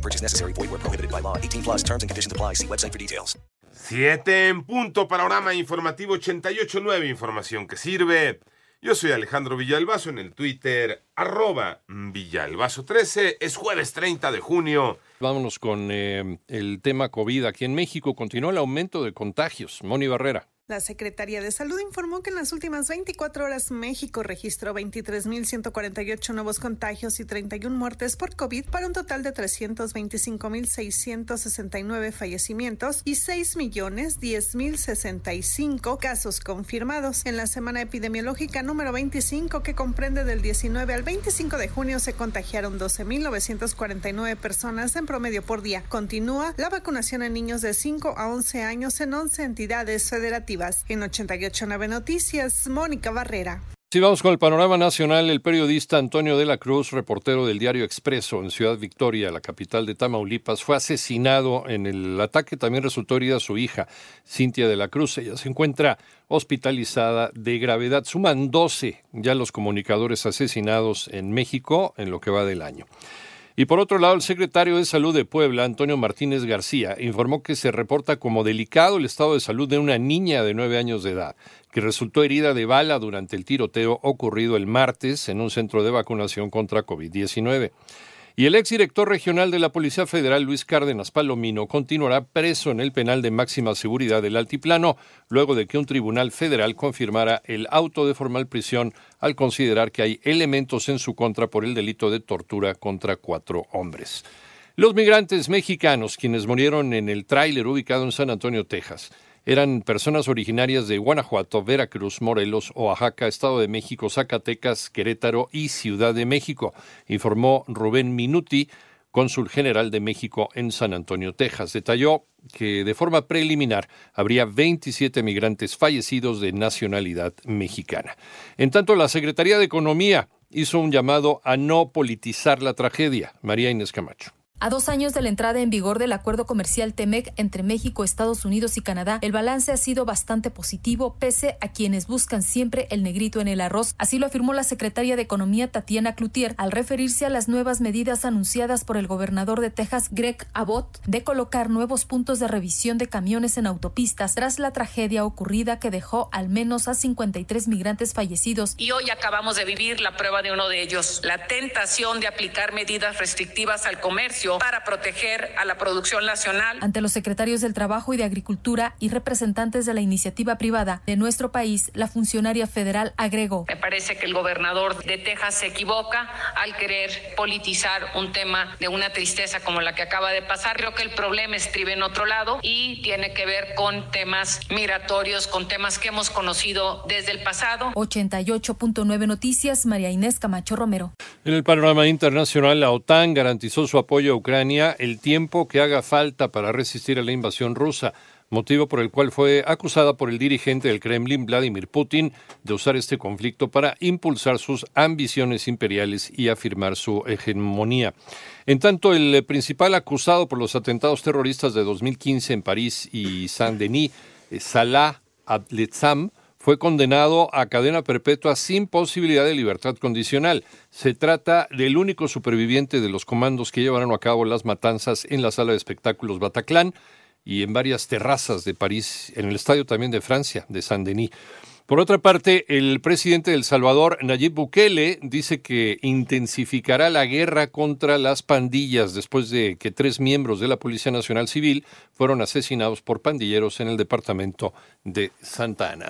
No purchase necessary. Void where prohibited by law. 18 plus terms and conditions apply. See website for details. Siete en punto, panorama informativo 88.9, información que sirve. Yo soy Alejandro Villalbazo en el Twitter, arroba Villalbazo13. Es jueves 30 de junio. Vámonos con eh, el tema COVID. Aquí en México continúa el aumento de contagios. Moni Barrera. La Secretaría de Salud informó que en las últimas 24 horas México registró 23.148 nuevos contagios y 31 muertes por COVID para un total de 325.669 fallecimientos y 6.010.065 casos confirmados. En la semana epidemiológica número 25 que comprende del 19 al 25 de junio se contagiaron 12.949 personas en promedio por día. Continúa la vacunación en niños de 5 a 11 años en 11 entidades federativas. En 889 Noticias, Mónica Barrera. Si vamos con el panorama nacional, el periodista Antonio de la Cruz, reportero del diario Expreso en Ciudad Victoria, la capital de Tamaulipas, fue asesinado en el ataque. También resultó herida su hija, Cintia de la Cruz. Ella se encuentra hospitalizada de gravedad. Suman 12 ya los comunicadores asesinados en México en lo que va del año. Y por otro lado, el secretario de Salud de Puebla, Antonio Martínez García, informó que se reporta como delicado el estado de salud de una niña de nueve años de edad, que resultó herida de bala durante el tiroteo ocurrido el martes en un centro de vacunación contra COVID-19. Y el exdirector regional de la Policía Federal, Luis Cárdenas Palomino, continuará preso en el penal de máxima seguridad del Altiplano, luego de que un tribunal federal confirmara el auto de formal prisión al considerar que hay elementos en su contra por el delito de tortura contra cuatro hombres. Los migrantes mexicanos, quienes murieron en el tráiler ubicado en San Antonio, Texas, eran personas originarias de Guanajuato, Veracruz, Morelos, Oaxaca, Estado de México, Zacatecas, Querétaro y Ciudad de México, informó Rubén Minuti, cónsul general de México en San Antonio, Texas. Detalló que de forma preliminar habría 27 migrantes fallecidos de nacionalidad mexicana. En tanto, la Secretaría de Economía hizo un llamado a no politizar la tragedia. María Inés Camacho. A dos años de la entrada en vigor del acuerdo comercial TEMEC entre México, Estados Unidos y Canadá, el balance ha sido bastante positivo, pese a quienes buscan siempre el negrito en el arroz. Así lo afirmó la secretaria de Economía Tatiana Cloutier al referirse a las nuevas medidas anunciadas por el gobernador de Texas, Greg Abbott, de colocar nuevos puntos de revisión de camiones en autopistas tras la tragedia ocurrida que dejó al menos a 53 migrantes fallecidos. Y hoy acabamos de vivir la prueba de uno de ellos, la tentación de aplicar medidas restrictivas al comercio para proteger a la producción nacional. Ante los secretarios del Trabajo y de Agricultura y representantes de la iniciativa privada de nuestro país, la funcionaria federal agregó. Me parece que el gobernador de Texas se equivoca al querer politizar un tema de una tristeza como la que acaba de pasar. Creo que el problema estribe en otro lado y tiene que ver con temas migratorios, con temas que hemos conocido desde el pasado. 88.9 Noticias, María Inés Camacho Romero. En el panorama internacional, la OTAN garantizó su apoyo a Ucrania el tiempo que haga falta para resistir a la invasión rusa, motivo por el cual fue acusada por el dirigente del Kremlin, Vladimir Putin, de usar este conflicto para impulsar sus ambiciones imperiales y afirmar su hegemonía. En tanto, el principal acusado por los atentados terroristas de 2015 en París y Saint-Denis, Salah Abdeslam, fue condenado a cadena perpetua sin posibilidad de libertad condicional. Se trata del único superviviente de los comandos que llevaron a cabo las matanzas en la sala de espectáculos Bataclan y en varias terrazas de París, en el estadio también de Francia, de Saint-Denis. Por otra parte, el presidente de El Salvador, Nayib Bukele, dice que intensificará la guerra contra las pandillas después de que tres miembros de la Policía Nacional Civil fueron asesinados por pandilleros en el departamento de Santa Ana.